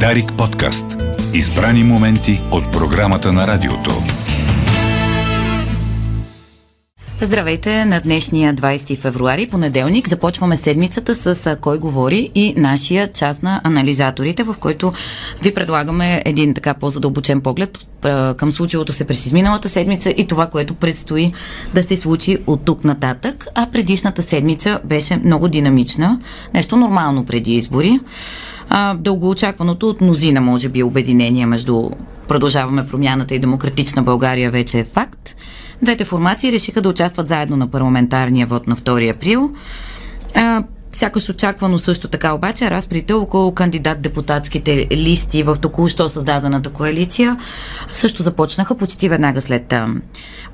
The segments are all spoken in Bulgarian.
Дарик подкаст. Избрани моменти от програмата на радиото. Здравейте на днешния 20 февруари, понеделник. Започваме седмицата с Кой говори и нашия част на анализаторите, в който ви предлагаме един така по-задълбочен поглед към случилото се през изминалата седмица и това, което предстои да се случи от тук нататък. А предишната седмица беше много динамична, нещо нормално преди избори. А, дългоочакваното от мнозина, може би, обединение между Продължаваме промяната и демократична България вече е факт. Двете формации решиха да участват заедно на парламентарния вод на 2 април. А, Сякаш очаквано също така обаче разприте около кандидат-депутатските листи в току-що създадената коалиция също започнаха почти веднага след а,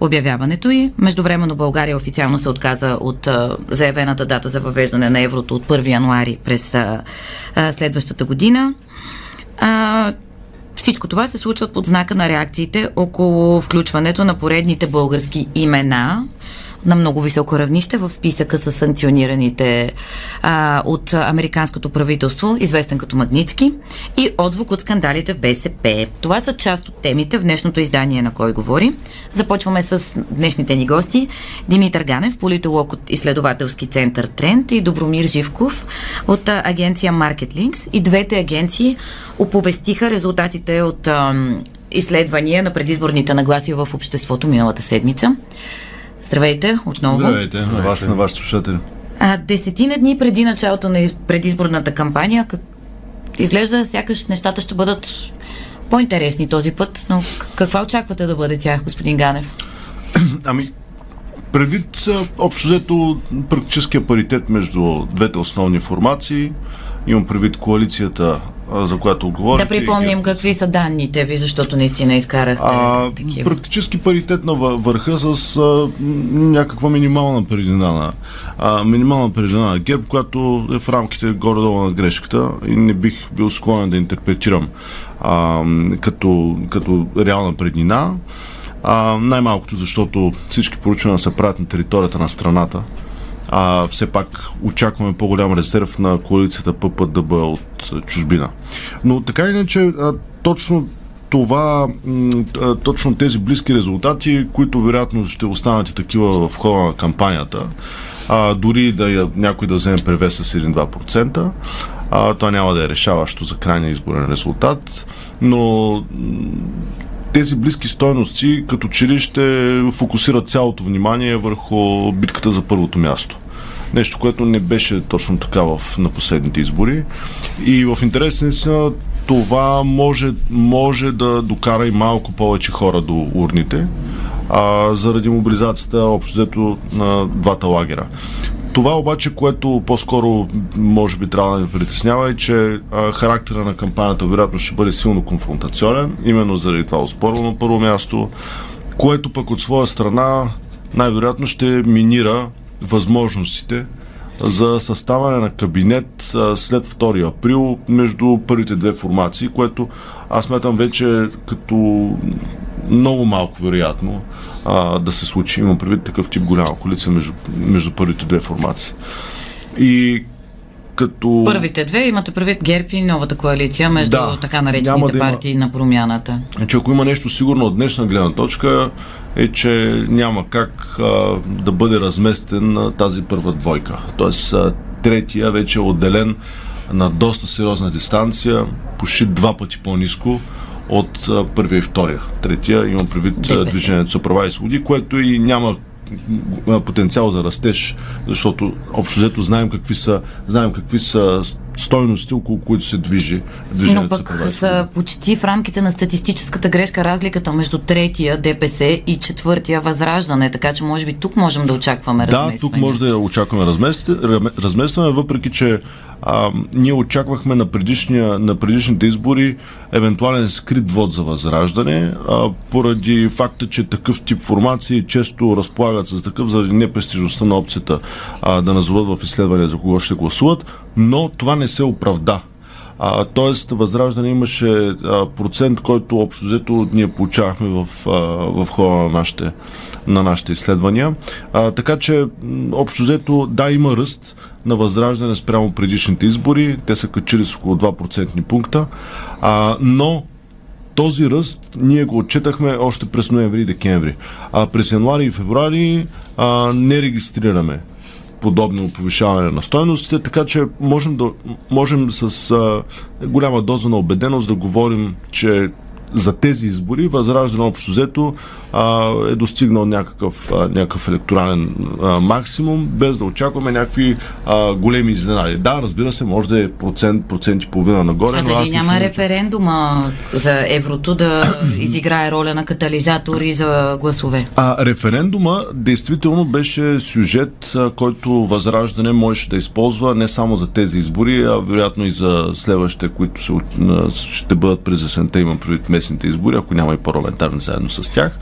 обявяването и. Междувременно България официално се отказа от а, заявената дата за въвеждане на еврото от 1 януари през а, следващата година. Всичко това се случва под знака на реакциите около включването на поредните български имена на много високо равнище в списъка с санкционираните а, от американското правителство, известен като Магницки, и отзвук от скандалите в БСП. Това са част от темите в днешното издание на Кой говори. Започваме с днешните ни гости. Димитър Ганев, политолог от изследователски център Тренд и Добромир Живков от агенция Market Links. И двете агенции оповестиха резултатите от ам, изследвания на предизборните нагласи в обществото миналата седмица. Здравейте отново. Здравейте, на вас на вашите слушатели. А, десетина дни преди началото на предизборната кампания, как... изглежда сякаш нещата ще бъдат по-интересни този път, но каква очаквате да бъде тя, господин Ганев? Ами, предвид общо взето практическия паритет между двете основни формации, имам предвид коалицията за която говорите. Да припомним какви са данните ви, защото наистина изкарахте а, такива. Практически паритет на върха с а, някаква минимална предина на а, минимална предина на ГЕРБ, която е в рамките горе-долу на грешката и не бих бил склонен да интерпретирам а, като, като реална преднина. А, най-малкото, защото всички поручвания се правят на територията на страната а, все пак очакваме по-голям резерв на коалицията ППДБ от чужбина. Но така иначе, точно това, точно тези близки резултати, които вероятно ще останат и такива в хода на кампанията, а, дори да някой да вземе превеса с 1-2%, а, това няма да е решаващо за крайния изборен резултат, но тези близки стойности като че ли ще фокусират цялото внимание върху битката за първото място. Нещо, което не беше точно така в, на последните избори. И в интерес на това може, може да докара и малко повече хора до урните, а, заради мобилизацията общо взето на двата лагера. Това обаче, което по-скоро може би трябва да ни притеснява е, че а, характера на кампанията вероятно ще бъде силно конфронтационен, именно заради това оспорвано първо място, което пък от своя страна най-вероятно ще минира възможностите за съставане на кабинет след 2 април между първите две формации, което аз смятам вече като много малко вероятно а, да се случи. Имам предвид такъв тип голяма коалиция между, между първите две формации. И като... Първите две имате предвид ГЕРБ и новата коалиция между да, така наречените да партии има... на промяната. Че ако има нещо сигурно от днешна гледна точка е, че няма как а, да бъде разместен а, тази първа двойка. Тоест а, третия вече е отделен на доста сериозна дистанция, почти два пъти по-низко от първия и втория. Третия имам предвид движението за права и свободи, което и няма потенциал за растеж, защото общо взето знаем какви са, знаем какви са стойности, около които се движи движението. Но пък са почти в рамките на статистическата грешка разликата между третия ДПС и четвъртия възраждане, така че може би тук можем да очакваме разместване. Да, тук може да очакваме разместване, въпреки че а, ние очаквахме на, на предишните избори евентуален скрит вод за възраждане, а, поради факта, че такъв тип формации често разполагат с такъв заради непрестижността на опцията а, да назоват в изследвания за кого ще гласуват, но това не се оправда. Тоест, Възраждане имаше а, процент, който общо взето ние получавахме в, а, в хода на нашите, на нашите изследвания. А, така че, общо взето, да, има ръст на Възраждане спрямо предишните избори. Те са качили с около 2% пункта. А, но този ръст ние го отчетахме още през ноември и декември. А през януари и февруари а, не регистрираме подобно повишаване на стойностите, така че можем, да, можем с а, голяма доза на убеденост да говорим, че за тези избори Възраждане общо взето а, е достигнал някакъв, а, някакъв електорален а, максимум, без да очакваме някакви а, големи изненади. Да, разбира се, може да е процент, процент и половина нагоре. А но дали аз няма лично- референдума за еврото да изиграе роля на катализатор и за гласове? А, референдума действително беше сюжет, а, който Възраждане можеше да използва не само за тези избори, а вероятно и за следващите, които се, ще бъдат през есента, имам предвид местните избори, ако няма и парламентарни заедно с тях.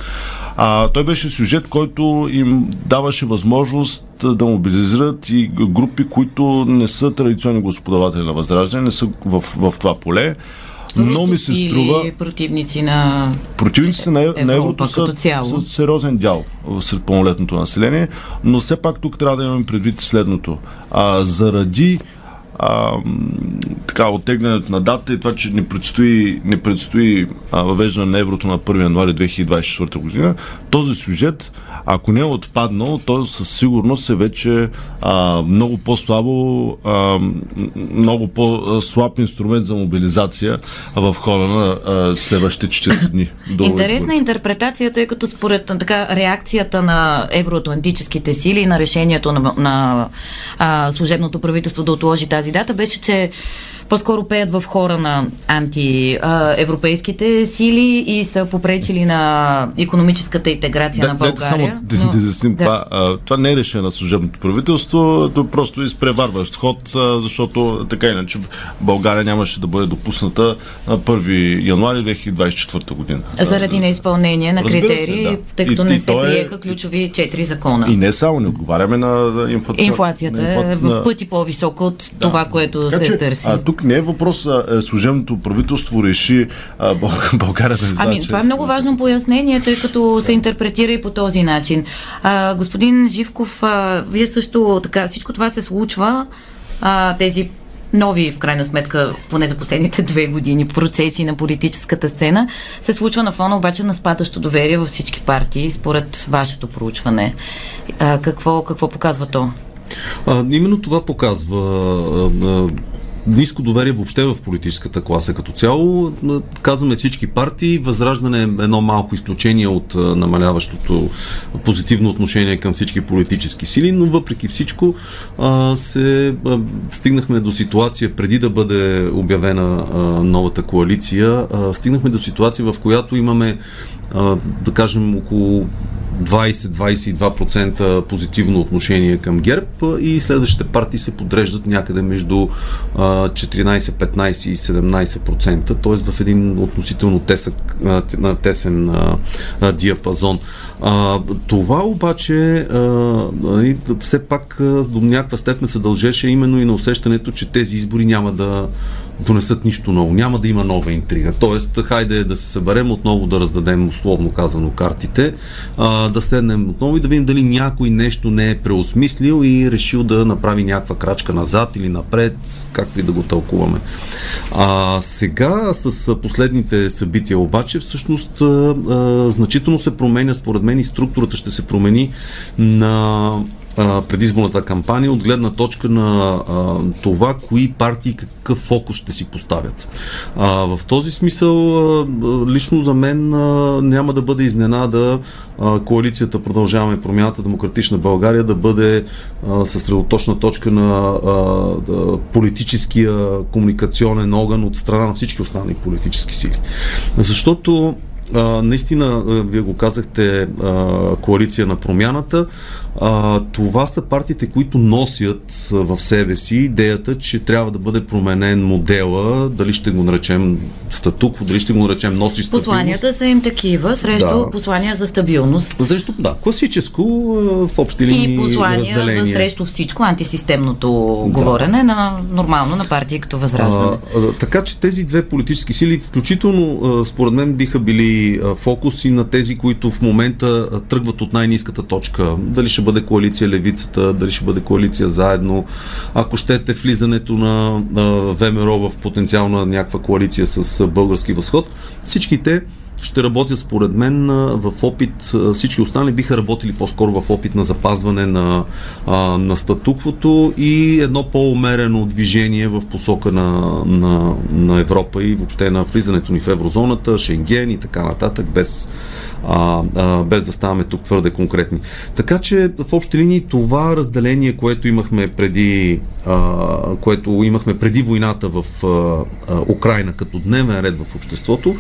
А, той беше сюжет, който им даваше възможност да мобилизират и групи, които не са традиционни господаватели на Възраждане, не са в, в това поле. Но ми се струва... противници на... Противниците на, на еврото са, са сериозен дял сред пълнолетното население, но все пак тук трябва да имаме предвид следното. А, заради а, така, оттеглянето на дата и това, че не предстои, не предстои а, въвеждане на еврото на 1 януари 2024 година, този сюжет, ако не е отпаднал, то със сигурност е вече а, много по-слабо, а, много по-слаб инструмент за мобилизация в хода на а, следващите 40 дни. Интересна изборите. интерпретация, тъй като според така, реакцията на евроатлантическите сили и на решението на, на а, служебното правителство да отложи тази дата беше, че по-скоро пеят в хора на антиевропейските сили и са попречили на економическата интеграция на дайте България. само да, да изясним да. това. А, това не е решение на служебното правителство, то просто е изпреварващ ход, а, защото така иначе България нямаше да бъде допусната на 1 януари 2024 година. Заради неизпълнение на Разбира се, критерии, да. тъй като И- не и се е- приеха ключови четири закона. И не само, не отговаряме на инфлация. Инфлацията на е в на- пъти по-висока от това, което Така се че, търси. А, тук не е въпрос, а, е, служебното правителство реши а, Бъл- България да не знае. Ами, това е много важно пояснение, тъй като се интерпретира и по този начин. А, господин Живков, а, вие също така, всичко това се случва, а, тези нови, в крайна сметка, поне за последните две години, процеси на политическата сцена, се случва на фона обаче на спадащо доверие във всички партии, според вашето проучване. А, какво, какво показва то? А, именно това показва а, а, ниско доверие въобще в политическата класа като цяло. Казваме всички партии. Възраждане е едно малко изключение от намаляващото позитивно отношение към всички политически сили, но въпреки всичко се стигнахме до ситуация преди да бъде обявена новата коалиция, стигнахме до ситуация, в която имаме да кажем около 20-22% позитивно отношение към ГЕРБ и следващите партии се подреждат някъде между а, 14, 15 и 17%, т.е. в един относително тесък, тесен диапазон. Това обаче нали, все пак до някаква степен се дължеше именно и на усещането, че тези избори няма да донесат нищо ново. Няма да има нова интрига. Тоест, хайде да се съберем отново да раздадем условно казано картите, а, да седнем отново и да видим дали някой нещо не е преосмислил и решил да направи някаква крачка назад или напред, както и да го тълкуваме. А, сега с последните събития обаче всъщност а, а, значително се променя според мен и структурата ще се промени на а, предизборната кампания от гледна точка на а, това, кои партии какъв фокус ще си поставят. А, в този смисъл, а, лично за мен а, няма да бъде изненада а, коалицията Продължаваме промяната Демократична България да бъде а, съсредоточна точка на а, а, политическия комуникационен огън от страна на всички останали политически сили. Защото а, наистина, вие го казахте, а, коалиция на промяната. А, това са партиите, които носят в себе си идеята, че трябва да бъде променен модела, дали ще го наречем статукво, дали ще го наречем носиш стабилност. Посланията са им такива, срещу да. послания за стабилност. Срещу, да, класическо в общи линии И послания разделение. за срещу всичко, антисистемното да. говорене на нормално на партии като Възраждане. А, така че тези две политически сили, включително според мен биха били фокуси на тези, които в момента тръгват от най-низката точка. Дали ще бъде коалиция Левицата, дали ще бъде коалиция заедно. Ако щете влизането на, ВМРО в потенциална някаква коалиция с Български възход, всички те ще работят според мен в опит, всички останали биха работили по-скоро в опит на запазване на, на статуквото и едно по-умерено движение в посока на, на, на Европа и въобще на влизането ни в еврозоната, Шенген и така нататък, без, без да ставаме тук твърде конкретни. Така че в общи линии това разделение, което имахме преди, което имахме преди войната в Украина като дневен ред в обществото,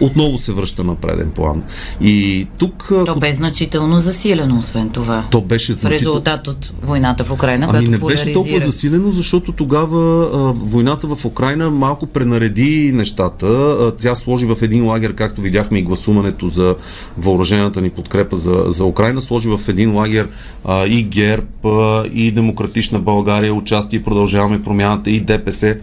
отново се връща на преден план. И тук... То бе значително засилено, освен това. То беше значително. В резултат от войната в Украина, ами не поляризира. беше толкова засилено, защото тогава а, войната в Украина малко пренареди нещата. А, тя сложи в един лагер, както видяхме и гласуването за въоръжената ни подкрепа за, за Украина, сложи в един лагер а, и ГЕРБ, а, и Демократична България, участие продължаваме промяната и ДПС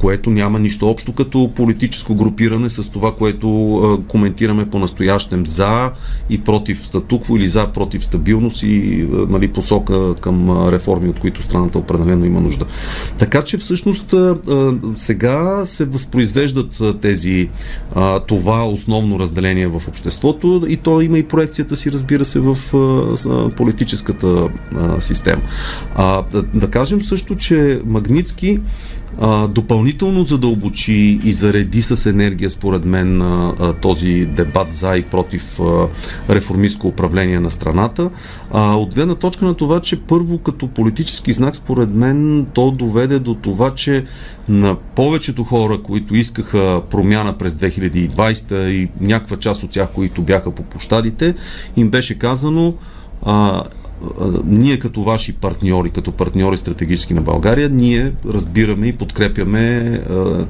което няма нищо общо като политическо групиране с това, което а, коментираме по-настоящем за и против статукво или за против стабилност и а, нали, посока към реформи, от които страната определено има нужда. Така че всъщност а, сега се възпроизвеждат тези това основно разделение в обществото и то има и проекцията си, разбира се, в политическата система. Да, кажем също, че Магницки а, допълнително задълбочи и зареди с енергия, според мен, този дебат за и против реформистско управление на страната. От гледна точка на това, че първо като политически знак, според мен, то доведе до това, че на повечето хора, които искаха промяна през 2020 и някаква част от тях, които бяха по площадите, им беше казано ние като ваши партньори, като партньори стратегически на България, ние разбираме и подкрепяме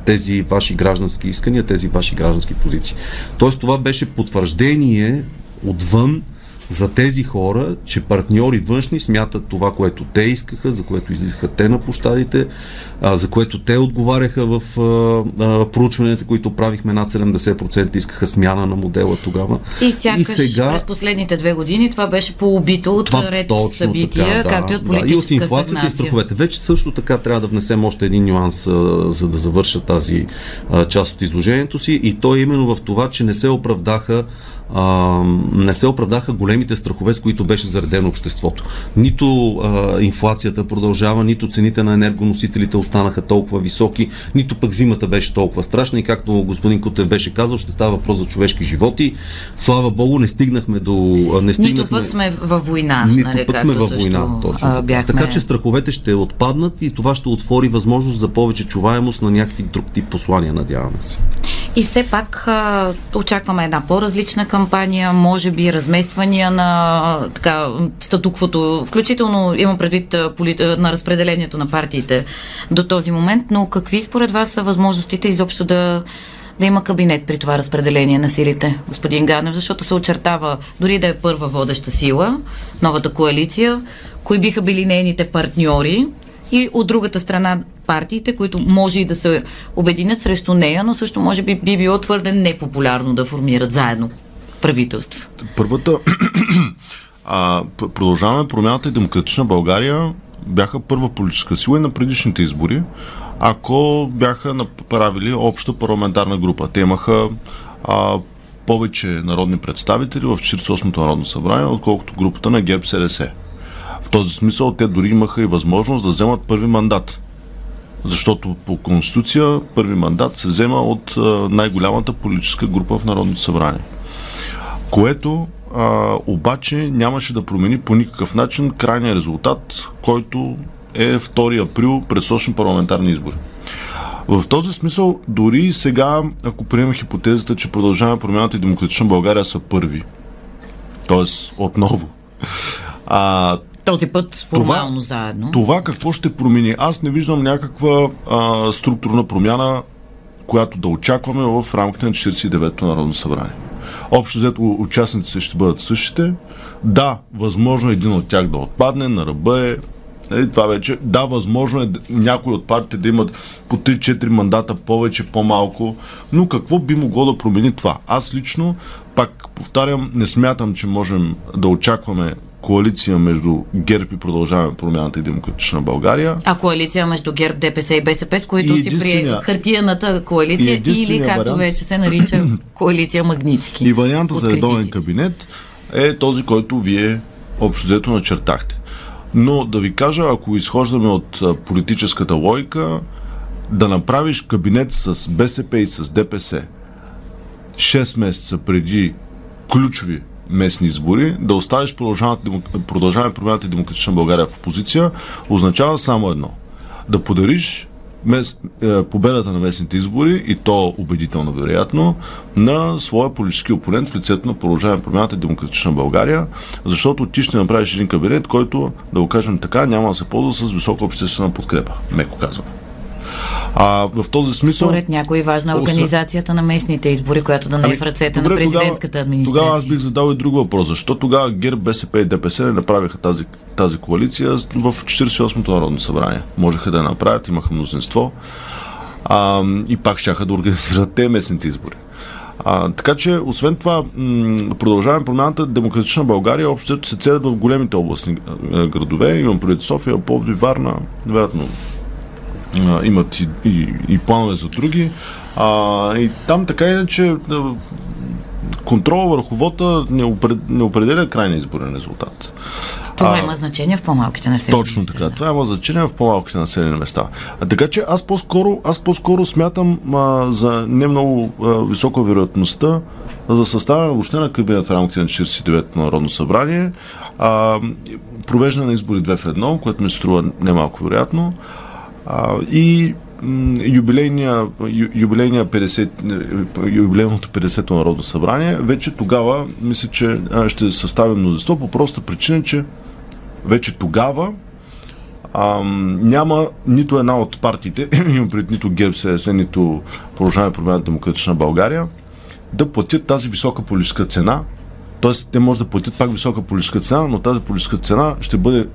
тези ваши граждански искания, тези ваши граждански позиции. Тоест това беше потвърждение отвън, за тези хора, че партньори външни смятат това, което те искаха, за което излизаха те на площадите, а, за което те отговаряха в а, а, проучванията, които правихме над 70% искаха смяна на модела тогава. И сякаш и сега, през последните две години това беше по-убито от това, ред събития, така, да, както и от политическа да, и от инфлацията стагнация. и страховете. Вече също така трябва да внесем още един нюанс, а, за да завърша тази а, част от изложението си и то е именно в това, че не се оправдаха а, не се оправдаха големите страхове, с които беше заредено обществото. Нито а, инфлацията продължава, нито цените на енергоносителите останаха толкова високи, нито пък зимата беше толкова страшна и както господин Кутев беше казал, ще става въпрос за човешки животи. Слава Богу, не стигнахме до... Не стигнахме, нито пък сме във война. Нито нали, пък сме във война, точно. Бяхме... Така че страховете ще отпаднат и това ще отвори възможност за повече чуваемост на някакви друг тип послания, надяваме се. И все пак а, очакваме една по-различна кампания, може би размествания на така, статуквото, включително имам предвид на разпределението на партиите до този момент, но какви според вас са възможностите изобщо да да има кабинет при това разпределение на силите, господин Ганев, защото се очертава, дори да е първа водеща сила, новата коалиция, кои биха били нейните партньори и от другата страна партиите, които може и да се обединят срещу нея, но също може би би било твърде непопулярно да формират заедно правителство. Първата а, продължаваме промяната и демократична България бяха първа политическа сила и на предишните избори, ако бяха направили обща парламентарна група. Те имаха а, повече народни представители в 48-то народно събрание, отколкото групата на ГЕРБ СДС. В този смисъл те дори имаха и възможност да вземат първи мандат. Защото по Конституция първи мандат се взема от най-голямата политическа група в Народното събрание. Което а, обаче нямаше да промени по никакъв начин крайния резултат, който е 2 април предсрочни парламентарни избори. В този смисъл, дори и сега, ако приемем хипотезата, че продължаваме промяната и демократична България са първи, т.е. отново А, Този път формално заедно. това какво ще промени? Аз не виждам някаква а, структурна промяна, която да очакваме в рамките на 49-то Народно събрание. Общо взето участниците ще бъдат същите. Да, възможно един от тях да отпадне, на ръба е. Нали, това вече. Да, възможно е някои от партиите да имат по 3-4 мандата повече, по-малко. Но какво би могло да промени това? Аз лично, пак повтарям, не смятам, че можем да очакваме коалиция между ГЕРБ и продължаваме промяната и демократична България. А коалиция между ГЕРБ, ДПС и БСП, с които И си прие хартияната коалиция или както вариант- вече се нарича коалиция Магницки. И варианта за редовен кабинет е този, който вие общо взето начертахте. Но да ви кажа, ако изхождаме от политическата логика, да направиш кабинет с БСП и с ДПС 6 месеца преди ключови местни избори, да оставиш продължаване, промяната и демократична България в опозиция, означава само едно. Да подариш мес, е, победата на местните избори и то убедително вероятно на своя политически опонент в лицето на продължаване промяната и демократична България, защото ти ще направиш един кабинет, който, да го кажем така, няма да се ползва с висока обществена подкрепа, меко казвам. А в този смисъл... Според някои важна е организацията на местните избори, която да не е в ръцете на Ами, добре, президентската тогава, администрация. Тогава аз бих задал и друг въпрос. Защо тогава ГЕРБ, БСП и ДПС не направиха тази, тази коалиция в 48-то Народно събрание? Можеха да я направят, имаха мнозинство а, и пак щяха да организират те местните избори. А, така че, освен това, м- продължаваме промяната Демократична България общо се целят в големите областни градове. Имам преди София, Пловдив, Варна, вероятно а, имат и, и, и планове за други. А, и там така иначе контрола върху вота не, опред, не определя крайния изборен резултат. Това А, има значение в по-малките населени Точно места, така. да. Това има значение в по-малките населени места. А така че аз по-скоро, аз по-скоро смятам а, за не много а, висока вероятността за съставяне въобще на кабинет в рамките на 49-то Народно събрание, а, провеждане на избори 2 в 1, което ми струва немалко вероятно, а, и юбилейния, юбилейния 50, юбилейното 50-то Народно събрание, вече тогава мисля, че ще съставим мнозинство по проста причина, че вече тогава ам, няма нито една от партиите, пред нито ГЕРБ, СДС, нито Продължаваме промяна Демократична България, да платят тази висока политическа цена. Тоест, те може да платят пак висока политическа цена, но тази политическа цена ще бъде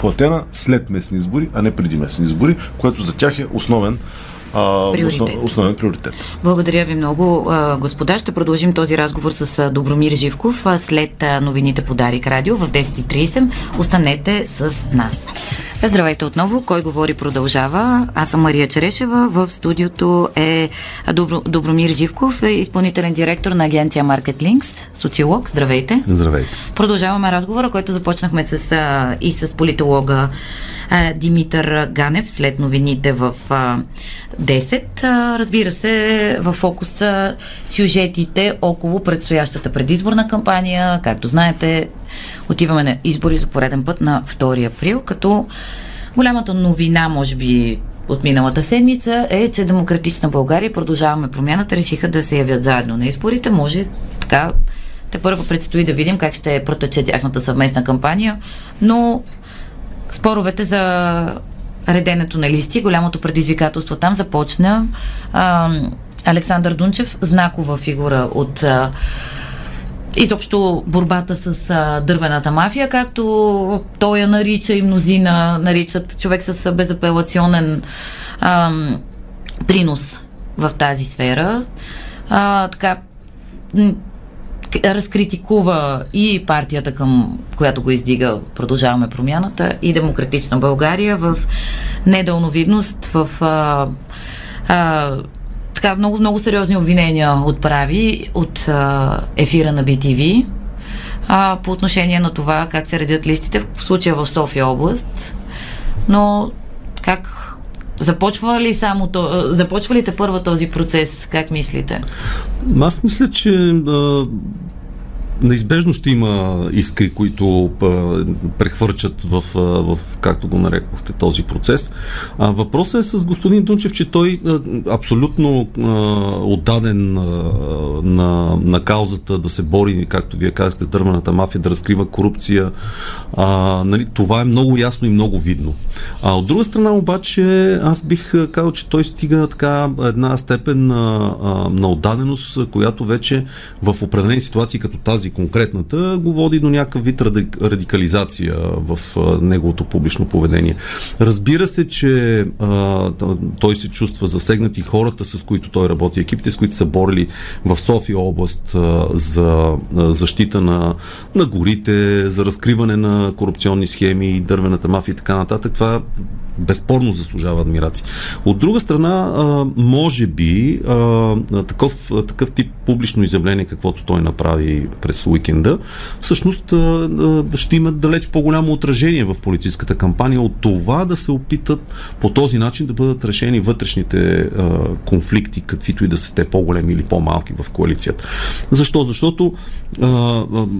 платена след местни избори, а не преди местни избори, което за тях е основен, а, Приоритет. основ, основен приоритет. Благодаря ви много, господа. Ще продължим този разговор с Добромир Живков след новините по Дарик Радио в 10.30. Останете с нас. Здравейте отново. Кой говори продължава. Аз съм Мария Черешева. В студиото е Добро, Добромир Живков, е изпълнителен директор на агенция Market Links, социолог. Здравейте. Здравейте. Продължаваме разговора, който започнахме с, и с политолога а, Димитър Ганев след новините в а, 10. А, разбира се, в фокуса сюжетите около предстоящата предизборна кампания. Както знаете, отиваме на избори за пореден път на 2 април, като голямата новина, може би, от миналата седмица е, че Демократична България продължаваме промяната решиха да се явят заедно на изборите. Може така те първо предстои да видим как ще протече тяхната съвместна кампания, но споровете за реденето на листи, голямото предизвикателство там започна. А, Александър Дунчев, знакова фигура от а, изобщо борбата с а, дървената мафия, както той я нарича и мнозина наричат човек с безапелационен а, принос в тази сфера. А, така, разкритикува и партията, към която го издига Продължаваме промяната и Демократична България в недълновидност, в а, а, така много, много сериозни обвинения отправи от а, ефира на BTV а, по отношение на това как се редят листите, в случая в София област. Но как започва ли само то, започва ли те първа този процес? Как мислите? Аз мисля, че а, неизбежно ще има искри, които прехвърчат в, в, както го нарекохте, този процес. Въпросът е с господин Дунчев, че той абсолютно отдаден на, на каузата да се бори, както вие казахте, с дървената мафия, да разкрива корупция. А, нали, това е много ясно и много видно. А от друга страна обаче, аз бих казал, че той стига така една степен на, на отдаденост, която вече в определени ситуации, като тази конкретната, го води до някакъв вид радикализация в неговото публично поведение. Разбира се, че а, той се чувства засегнат и хората, с които той работи, екипите, с които са борили в София област а, за а, защита на, на горите, за разкриване на корупционни схеми, дървената мафия и така нататък. Това безспорно заслужава адмирация. От друга страна, може би такъв, такъв тип публично изявление, каквото той направи през уикенда, всъщност ще имат далеч по-голямо отражение в политическата кампания от това да се опитат по този начин да бъдат решени вътрешните конфликти, каквито и да са те по-големи или по-малки в коалицията. Защо? Защото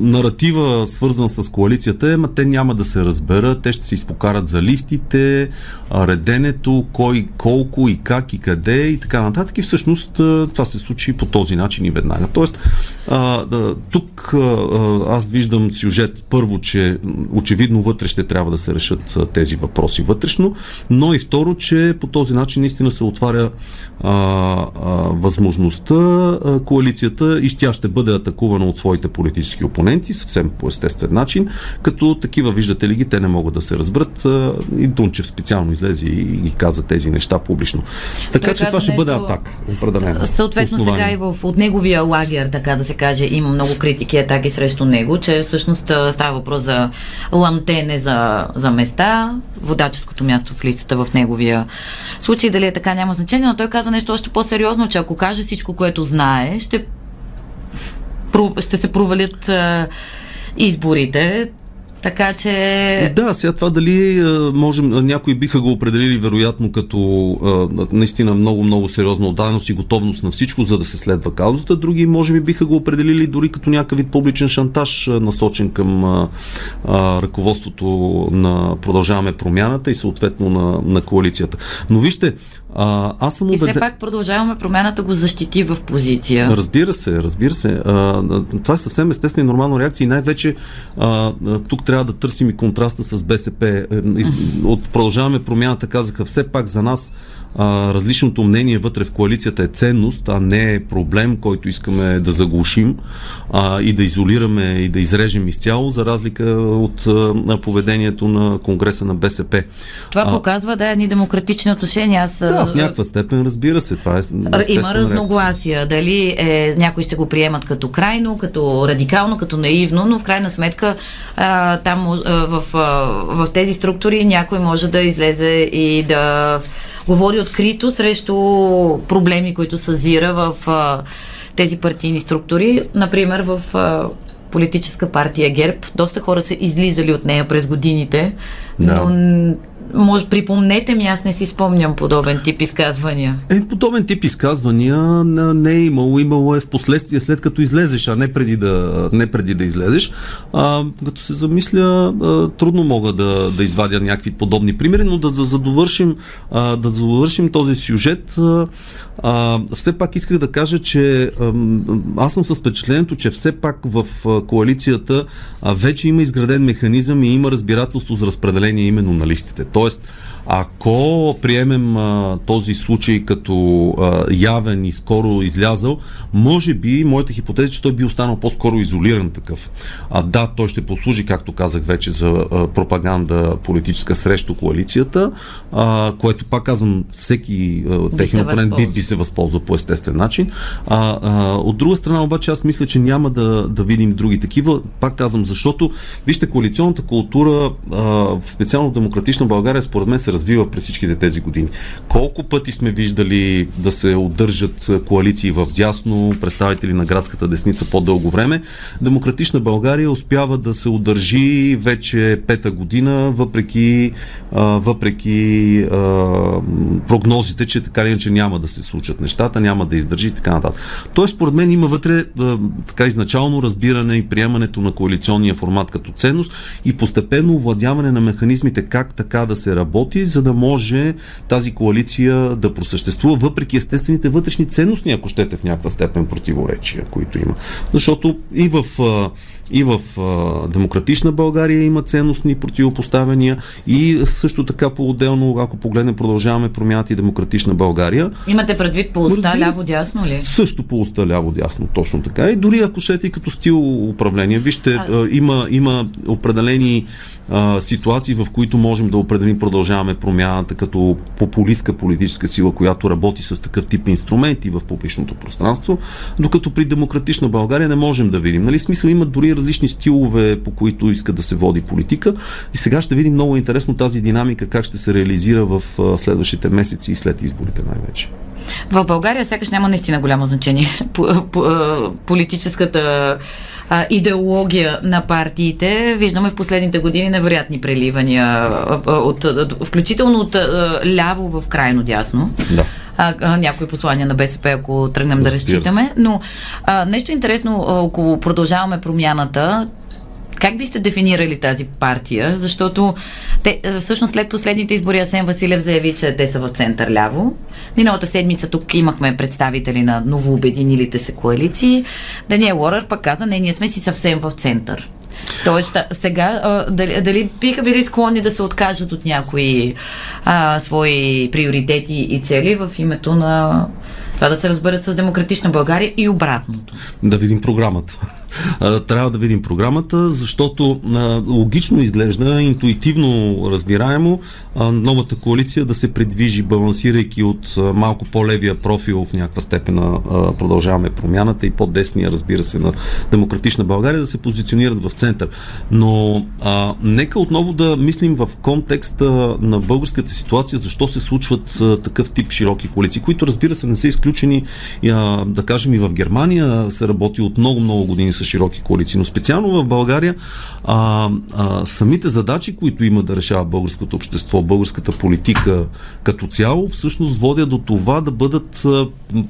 наратива, свързан с коалицията, е, ма те няма да се разберат, те ще се изпокарат за листите, реденето, кой, колко и как и къде и така нататък. И всъщност това се случи по този начин и веднага. Тоест, тук аз виждам сюжет първо, че очевидно вътре ще трябва да се решат тези въпроси вътрешно, но и второ, че по този начин наистина се отваря възможността коалицията и тя ще бъде атакувана от своите политически опоненти съвсем по естествен начин, като такива, виждате ли ги, те не могат да се разберат и Дунчев специално излезе и ги каза тези неща публично. Така Той че това ще нещо, бъде атак, определено. Съответно основание. сега и в, от неговия лагер, така да се каже, има много критики и атаки срещу него, че всъщност става въпрос за ламтене за, за места, водаческото място в листата в неговия случай. Дали е така, няма значение, но той каза нещо още по-сериозно, че ако каже всичко, което знае, ще, ще се провалят изборите. Така че. Да, сега това дали можем, някои биха го определили вероятно като наистина много, много сериозна отдаденост и готовност на всичко, за да се следва каузата. Други, може би, биха го определили дори като някакъв вид публичен шантаж, насочен към а, а, ръководството на Продължаваме промяната и съответно на, на коалицията. Но вижте, а, аз съм убеден... И все пак продължаваме промяната го защити в позиция. Разбира се, разбира се. А, това е съвсем естествена и нормална реакция и най-вече а, тук трябва да търсим и контраста с БСП. Е, от продължаваме промяната казаха все пак за нас а, различното мнение вътре в коалицията е ценност, а не е проблем, който искаме да заглушим а, и да изолираме и да изрежем изцяло, за разлика от а, поведението на Конгреса на БСП. Това а, показва да е ни демократични отношения. Аз, да, в някаква степен, разбира се. Това е Има разногласия. Дали е, някои ще го приемат като крайно, като радикално, като наивно, но в крайна сметка а, там а, в, а, в тези структури някой може да излезе и да говори открито срещу проблеми, които съзира в а, тези партийни структури. Например, в а, политическа партия ГЕРБ. Доста хора са излизали от нея през годините, да. но може, припомнете ми, аз не си спомням подобен тип изказвания. Е, подобен тип изказвания не е имало. Имало е в последствие, след като излезеш, а не преди да, не преди да излезеш. А, като се замисля, а, трудно мога да, да извадя някакви подобни примери, но да, за, за довършим, а, да завършим този сюжет, а, все пак исках да кажа, че а, аз съм с впечатлението, че все пак в коалицията а, вече има изграден механизъм и има разбирателство за разпределение именно на листите. Тоест, ако приемем а, този случай като а, явен и скоро излязъл, може би моята хипотеза е, че той би останал по-скоро изолиран такъв. А, да, той ще послужи, както казах вече, за а, пропаганда политическа срещу коалицията, а, което пак казвам, всеки техен опонент би, би се възползва по естествен начин. А, а, от друга страна, обаче, аз мисля, че няма да, да видим други такива. Пак казвам, защото, вижте, коалиционната култура, а, специално в демократична България, според мен се развива през всичките тези години. Колко пъти сме виждали да се удържат коалиции в дясно, представители на градската десница по-дълго време. Демократична България успява да се удържи вече пета година, въпреки, а, въпреки а, прогнозите, че така иначе няма да се случат нещата, няма да издържи и така нататък. Тоест, според мен има вътре а, така изначално разбиране и приемането на коалиционния формат като ценност и постепенно овладяване на механизмите как така да се работи, за да може тази коалиция да просъществува, въпреки естествените вътрешни ценностни, ако щете в някаква степен противоречия, които има. Защото и в и в а, демократична България има ценностни противопоставяния и също така по-отделно, ако погледнем, продължаваме промяната и демократична България. Имате предвид по уста ляво-дясно ли? Също по уста ляво-дясно, точно така. И дори ако щете и като стил управление, вижте, а... а, има, има определени а, ситуации, в които можем да определим продължаваме промяната като популистка политическа сила, която работи с такъв тип инструменти в публичното пространство, докато при демократична България не можем да видим. Нали, смисъл има дори различни стилове, по които иска да се води политика. И сега ще видим много интересно тази динамика, как ще се реализира в следващите месеци и след изборите най-вече. В България сякаш няма наистина голямо значение политическата а, идеология на партиите. Виждаме в последните години невероятни преливания, от, от, включително от а, ляво в крайно дясно. Да а, а, някои послания на БСП, ако тръгнем да разчитаме. Но а, нещо интересно, ако продължаваме промяната, как бихте дефинирали тази партия? Защото те, всъщност след последните избори Асен Василев заяви, че те са в център ляво. Миналата седмица тук имахме представители на новообединилите се коалиции. Даниел Лорър пък каза, не, ние сме си съвсем в център. Тоест, сега, дали, дали биха били склонни да се откажат от някои а, свои приоритети и цели в името на това да се разберат с демократична България и обратното? Да видим програмата трябва да видим програмата, защото логично изглежда, интуитивно разбираемо, новата коалиция да се предвижи, балансирайки от малко по-левия профил в някаква степен на продължаваме промяната и по-десния, разбира се, на демократична България, да се позиционират в център. Но а, нека отново да мислим в контекста на българската ситуация, защо се случват а, такъв тип широки коалиции, които разбира се не са изключени, а, да кажем и в Германия се работи от много-много години с широки коалиции. Но специално в България а, а, самите задачи, които има да решава българското общество, българската политика като цяло, всъщност водят до това да бъдат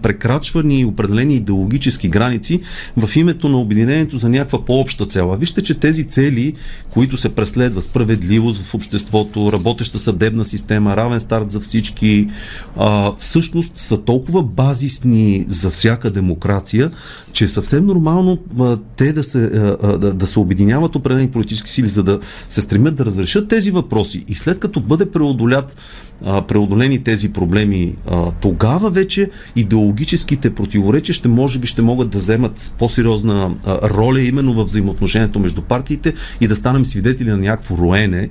прекрачвани определени идеологически граници в името на обединението за някаква по-обща цела. Вижте, че тези цели, които се преследва справедливост в обществото, работеща съдебна система, равен старт за всички, а, всъщност са толкова базисни за всяка демокрация, че е съвсем нормално а, те да се, да, да се обединяват определени политически сили, за да се стремят да разрешат тези въпроси. И след като бъде преодолят преодолени тези проблеми, тогава вече идеологическите противоречия ще може би ще могат да вземат по-сериозна роля именно в взаимоотношението между партиите и да станем свидетели на някакво роене,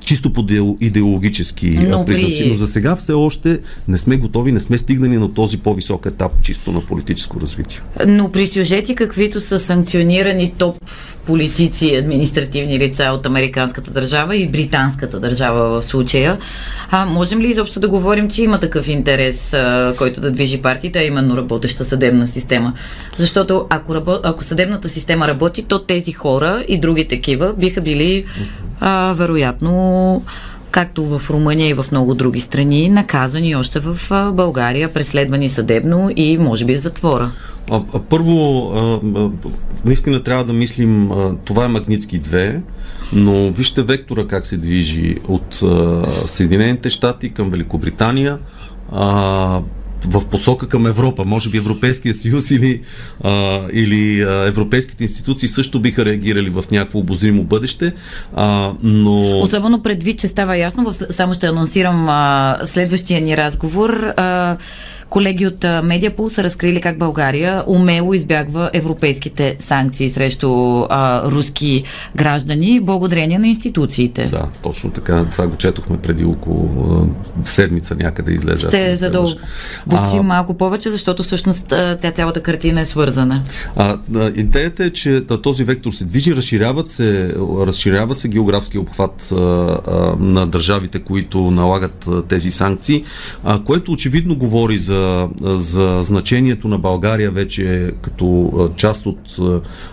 чисто по идеологически Но признаци. При... Но за сега все още не сме готови, не сме стигнали на този по-висок етап чисто на политическо развитие. Но при сюжети, каквито са санкционирани топ политици, административни лица от американската държава и британската държава в случая, а, можем ли изобщо да говорим, че има такъв интерес, а, който да движи партията, а именно работеща съдебна система? Защото ако, рабо, ако съдебната система работи, то тези хора и други такива биха били а, вероятно както в Румъния и в много други страни, наказани още в България, преследвани съдебно и може би в затвора. А, а, първо, а, наистина трябва да мислим, а, това е Магницки 2, но вижте вектора как се движи от а, Съединените щати към Великобритания. А, в посока към Европа. Може би Европейския съюз или, а, или а, европейските институции също биха реагирали в някакво обозримо бъдеще. А, но... Особено предвид, че става ясно, само ще анонсирам а, следващия ни разговор. А, Колеги от Медиапул са разкрили как България умело избягва европейските санкции срещу а, руски граждани благодарение на институциите. Да, точно така. Това го четохме преди около а, седмица някъде излезе. Ще задълбочим малко повече, защото всъщност тя цялата картина е свързана. А, а, идеята е, че този вектор се движи, разширяват се, разширява се географски обхват а, а, на държавите, които налагат а, тези санкции, а, което очевидно говори за, за значението на България вече като част от,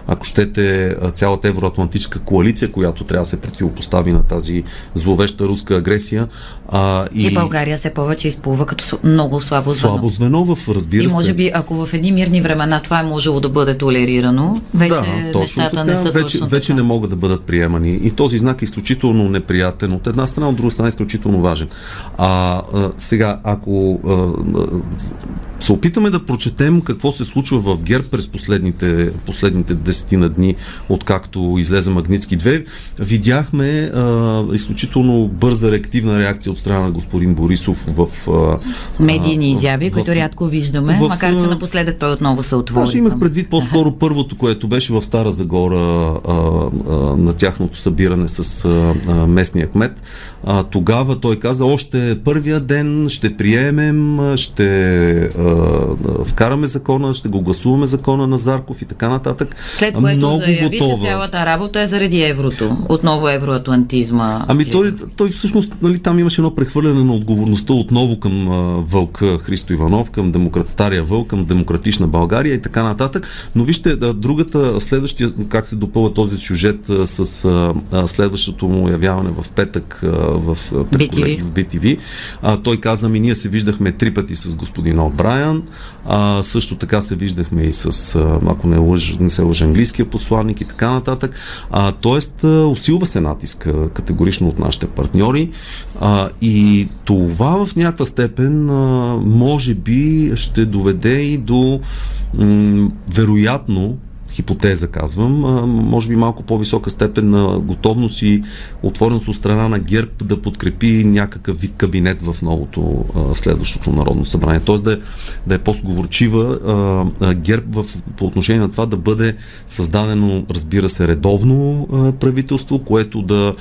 ако щете, цялата евроатлантическа коалиция, която трябва да се противопостави на тази зловеща руска агресия. А, и... и България се повече изплува като много слабо звено. Слабо звено в, разбира се. И може би, ако в едни мирни времена това е можело да бъде толерирано, вече да, нещата така, не са вече, точно вече така. не могат да бъдат приемани. И този знак е изключително неприятен от една страна, от друга страна е изключително важен. А, а сега, ако а, се опитаме да прочетем какво се случва в ГЕРБ през последните, последните десетина дни, откакто излезе Магницки 2, видяхме а, изключително бърза реактивна реакция от страна на господин Борисов в... А, Медийни изяви, в, които рядко виждаме, в, макар че напоследък той отново се отвори. Аз имах предвид по-скоро първото, което беше в Стара Загора а, а, на тяхното събиране с а, а, местния кмет. А, тогава той каза, още първия ден ще приемем, ще а, вкараме закона, ще го гласуваме закона на Зарков и така нататък. След което Много заяви, готова. че цялата работа е заради еврото. Отново евроатлантизма. Ами той, той всъщност, нали, там имаше едно прехвърляне на отговорността отново към а, вълка Христо Иванов, към демократ, стария вълк, към демократична България и така нататък. Но вижте, да, другата, следващия, как се допълва този сюжет а, с а, следващото му явяване в петък а, в, BTV. в BTV. А, той каза ми, ние се виждахме три пъти с господин Брайан. А, също така се виждахме и с, ако не, лъж, не се лъжа, английския посланник и така нататък. А, тоест, усилва се натиска категорично от нашите партньори. А, и това в някаква степен а, може би ще доведе и до м- вероятно хипотеза казвам, може би малко по-висока степен на готовност и отвореност от страна на ГЕРБ да подкрепи някакъв вид кабинет в новото следващото Народно събрание. Тоест да е, да е по-сговорчива ГЕРБ в, по отношение на това да бъде създадено, разбира се, редовно правителство, което да,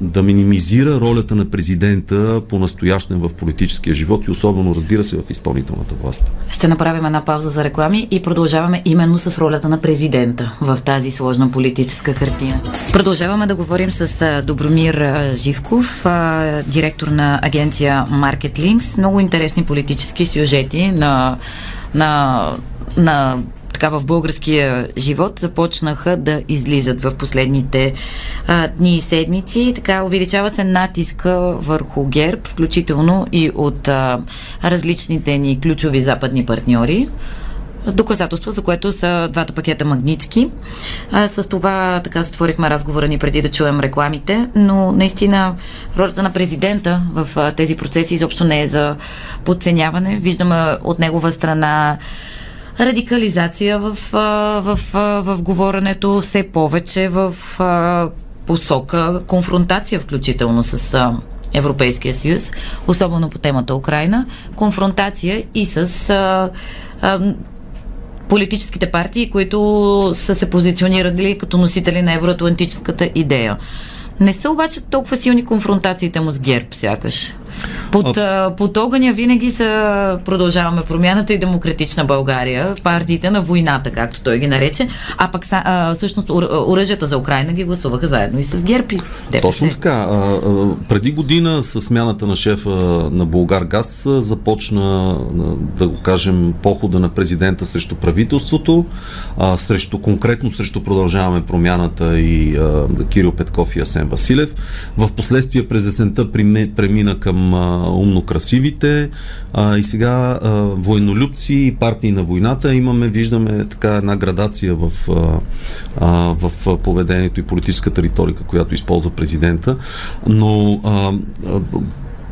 да минимизира ролята на президента по настоящен в политическия живот и особено, разбира се, в изпълнителната власт. Ще направим една пауза за реклами и продължаваме именно с ролята на на президента в тази сложна политическа картина. Продължаваме да говорим с Добромир Живков, директор на агенция Market. Много интересни политически сюжети на, на, на така в българския живот започнаха да излизат в последните а, дни и седмици. Така увеличава се натиска върху ГЕРБ, включително и от а, различните ни ключови западни партньори доказателство, за което са двата пакета Магницки. А, с това така затворихме разговора ни преди да чуем рекламите, но наистина ролята на президента в а, тези процеси изобщо не е за подценяване. Виждаме от негова страна радикализация в, в, а, в говоренето все повече в посока конфронтация, включително с Европейския съюз, особено по темата Украина, конфронтация и с политическите партии, които са се позиционирали като носители на евроатлантическата идея. Не са обаче толкова силни конфронтациите му с ГЕРБ, сякаш. Под, а... под огъня винаги са продължаваме промяната и демократична България, партиите на войната, както той ги нарече, а пък а, всъщност оръжията за Украина ги гласуваха заедно и с Герпи. Точно така. А, преди година с смяната на шефа на Българ Газ започна, да го кажем, похода на президента срещу правителството, а, срещу, конкретно срещу продължаваме промяната и а, Кирил Петков и Асен Василев. В последствие през есента премина към а, умно красивите. А, и сега а, военнолюбци и партии на войната имаме, виждаме така една градация в, а, в поведението и политическата риторика, която използва президента, но а, а,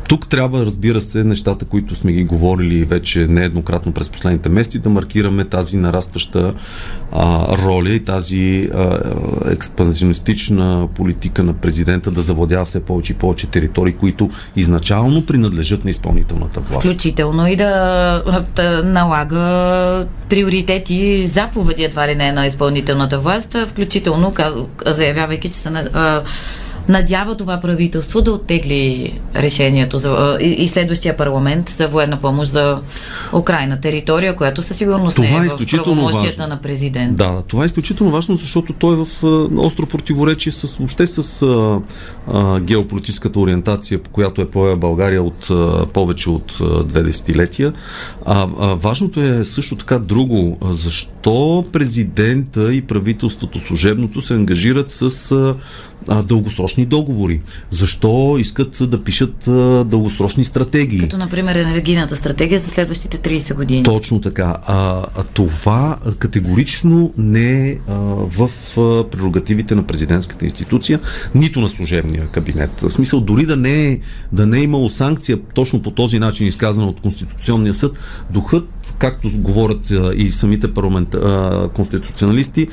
тук трябва, разбира се, нещата, които сме ги говорили вече нееднократно през последните месеци, да маркираме тази нарастваща а, роля и тази а, експанзионистична политика на президента да завладява все повече и повече територии, които изначално принадлежат на изпълнителната власт. Включително и да, да налага приоритети, заповеди едва ли не на изпълнителната власт, включително заявявайки, че са надява това правителство да оттегли решението за, и, и следващия парламент за военна помощ за Украина, територия, която със сигурност това не е, е в правомощията на президент. Да, това е изключително важно, защото той е в остро противоречие с, въобще с а, а, геополитическата ориентация, по която е поя България от а, повече от а, две десетилетия. А, а, важното е също така друго. Защо президента и правителството служебното се ангажират с а, а, дългосрочни договори? Защо искат да пишат а, дългосрочни стратегии? Като, например, енергийната стратегия за следващите 30 години. Точно така. А, а това категорично не е в прерогативите на президентската институция, нито на служебния кабинет. В смисъл, дори да не, е, да не е имало санкция точно по този начин, изказана от Конституционния съд, духът, както говорят и самите парламент, конституционалисти,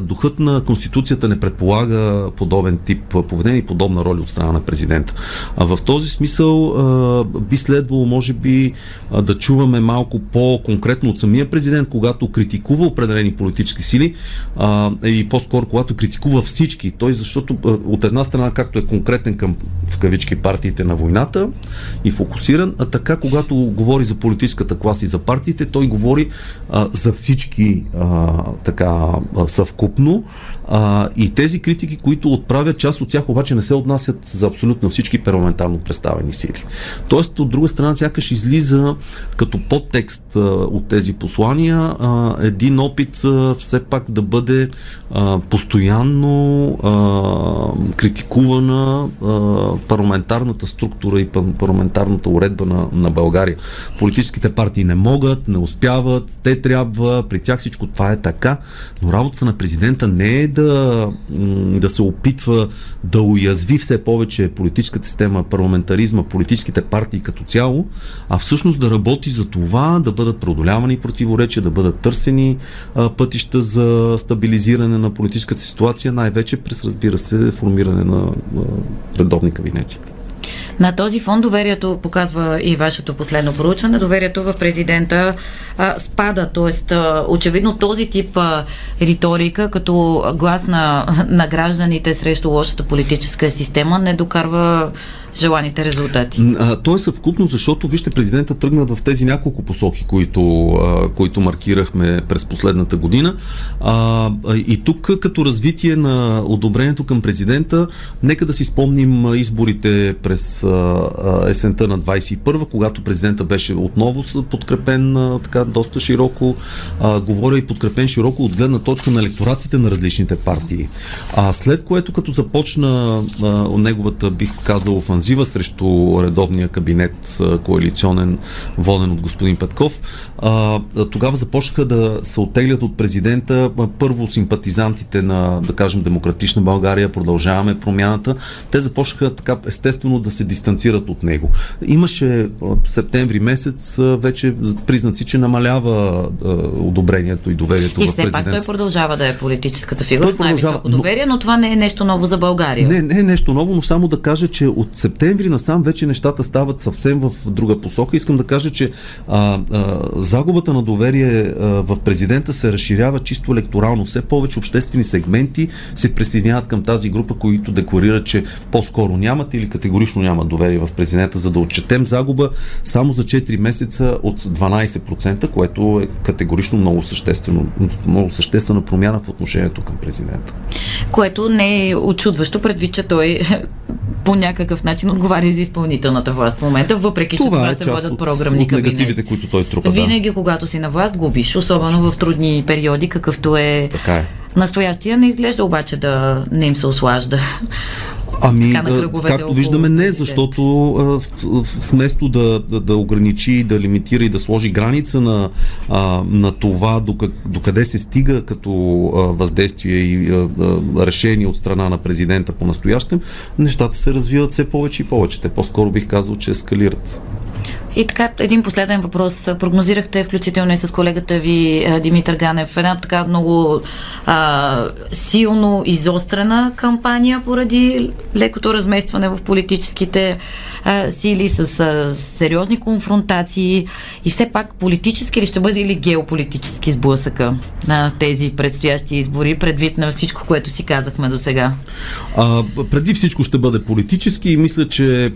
духът на Конституцията не предполага подобен тип поведение и подобна роля от страна на президента. А в този смисъл а, би следвало, може би, а, да чуваме малко по-конкретно от самия президент, когато критикува определени политически сили а, и по-скоро когато критикува всички. Той, защото а, от една страна, както е конкретен към в кавички партиите на войната и фокусиран, а така, когато говори за политическата класа и за партиите, той говори а, за всички а, така съвкупно. А, и тези критики, които отправят, част от тях обаче не се отнасят за абсолютно всички парламентарно представени сили. Тоест, от друга страна, сякаш излиза като подтекст а, от тези послания а, един опит а, все пак да бъде а, постоянно а, критикувана а, парламентарната структура и парламентарната уредба на, на България. Политическите партии не могат, не успяват, те трябва, при тях всичко това е така, но работата на президента не е да, да се опитва да уязви все повече политическата система, парламентаризма, политическите партии като цяло, а всъщност да работи за това да бъдат преодолявани противоречия, да бъдат търсени а, пътища за стабилизиране на политическата ситуация, най-вече през, разбира се, формиране на, на редовни кабинети. На този фон доверието, показва и вашето последно проучване, доверието в президента а, спада. Тоест, а, очевидно този тип а, риторика, като глас на, на гражданите срещу лошата политическа система, не докарва желаните резултати. То е съвкупно, защото вижте, президента тръгна в тези няколко посоки, които, които маркирахме през последната година. И тук като развитие на одобрението към президента, нека да си спомним изборите през есента на 21 когато президента беше отново подкрепен така доста широко, говоря и подкрепен широко от гледна точка на електоратите на различните партии. А след което като започна неговата, бих казал, офанзива, офанзива срещу редовния кабинет коалиционен, воден от господин Петков. А, тогава започнаха да се оттеглят от президента първо симпатизантите на, да кажем, Демократична България, продължаваме промяната. Те започнаха така естествено да се дистанцират от него. Имаше в септември месец вече признаци, че намалява одобрението и доверието и в президента. И все пак той продължава да е политическата фигура с най-високо доверие, но... но това не е нещо ново за България. Не, не е нещо ново, но само да кажа, че от септември септември насам вече нещата стават съвсем в друга посока. Искам да кажа, че а, а, загубата на доверие а, в президента се разширява чисто електорално. Все повече обществени сегменти се присъединяват към тази група, които декларират, че по-скоро нямат или категорично нямат доверие в президента, за да отчетем загуба само за 4 месеца от 12%, което е категорично много съществено, много съществена промяна в отношението към президента. Което не е очудващо, предвид, че той по някакъв начин отговаря за изпълнителната власт в момента, въпреки това че това е се водят програмни от негативите, които той трупа. Винаги, да. когато си на власт, губиш, особено Точно. в трудни периоди, какъвто е, така е. Настоящия не изглежда обаче да не им се ослажда. Ами, на както виждаме, не, защото а, вместо да, да, да ограничи, да лимитира и да сложи граница на, а, на това докъде, докъде се стига като а, въздействие и а, а, решение от страна на президента по настоящем, нещата се развиват все повече и повече. Те по-скоро бих казал, че ескалират. И така, един последен въпрос. Прогнозирахте, включително и с колегата ви Димитър Ганев, една така много а, силно изострена кампания поради лекото разместване в политическите а, сили, с а, сериозни конфронтации и все пак политически ли ще бъде или геополитически сблъсъка на тези предстоящи избори, предвид на всичко, което си казахме до сега? преди всичко ще бъде политически и мисля, че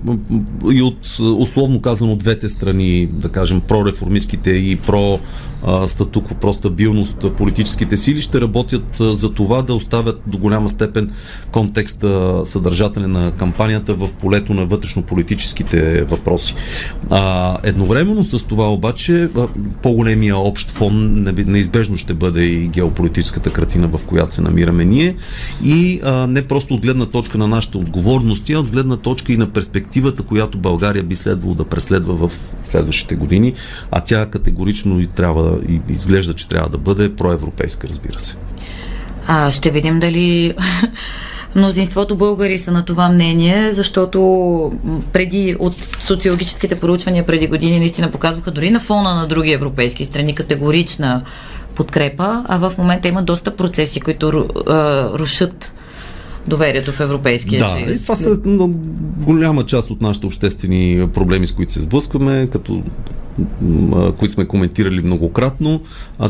и от условно казано двете страни, да кажем, прореформистските и про статукво, про стабилност политическите сили ще работят за това да оставят до голяма степен контекста съдържателен на кампанията в полето на вътрешно-политическите въпроси. А, едновременно с това обаче по-големия общ фон неизбежно ще бъде и геополитическата картина, в която се намираме ние и а, не просто от гледна точка на нашите отговорности, а от гледна точка и на перспективата, която България би следвало да преследва в следващите години, а тя категорично и трябва и изглежда, че трябва да бъде проевропейска, разбира се. А, ще видим дали мнозинството българи са на това мнение, защото преди от социологическите проучвания преди години наистина показваха дори на фона на други европейски страни категорична подкрепа, а в момента има доста процеси, които рушат доверието в Европейския да, съюз. Да, това са голяма част от нашите обществени проблеми, с които се сблъскваме, като които сме коментирали многократно.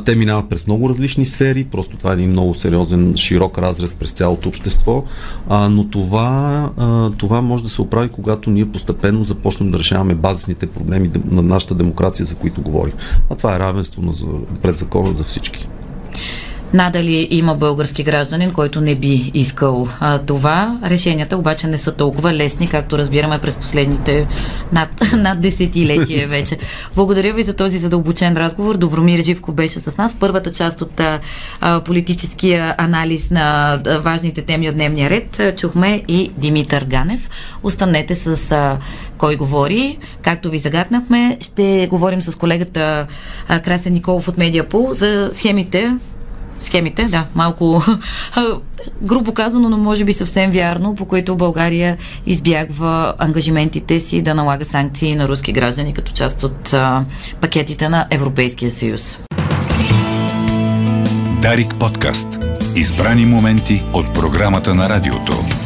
Те минават през много различни сфери, просто това е един много сериозен, широк разрез през цялото общество, но това, това може да се оправи, когато ние постепенно започнем да решаваме базисните проблеми на нашата демокрация, за които говорим. А това е равенство пред закона за всички. Надали има български гражданин, който не би искал а, това. Решенията обаче не са толкова лесни, както разбираме през последните над, над десетилетия вече. Благодаря ви за този задълбочен разговор. Добромир Живко беше с нас. Първата част от а, политическия анализ на важните теми от дневния ред чухме и Димитър Ганев. Останете с а, кой говори. Както ви загаднахме, ще говорим с колегата а, Красен Николов от Медиапул за схемите схемите, да, малко грубо казано, но може би съвсем вярно, по които България избягва ангажиментите си да налага санкции на руски граждани като част от а, пакетите на Европейския съюз. Дарик подкаст. Избрани моменти от програмата на радиото.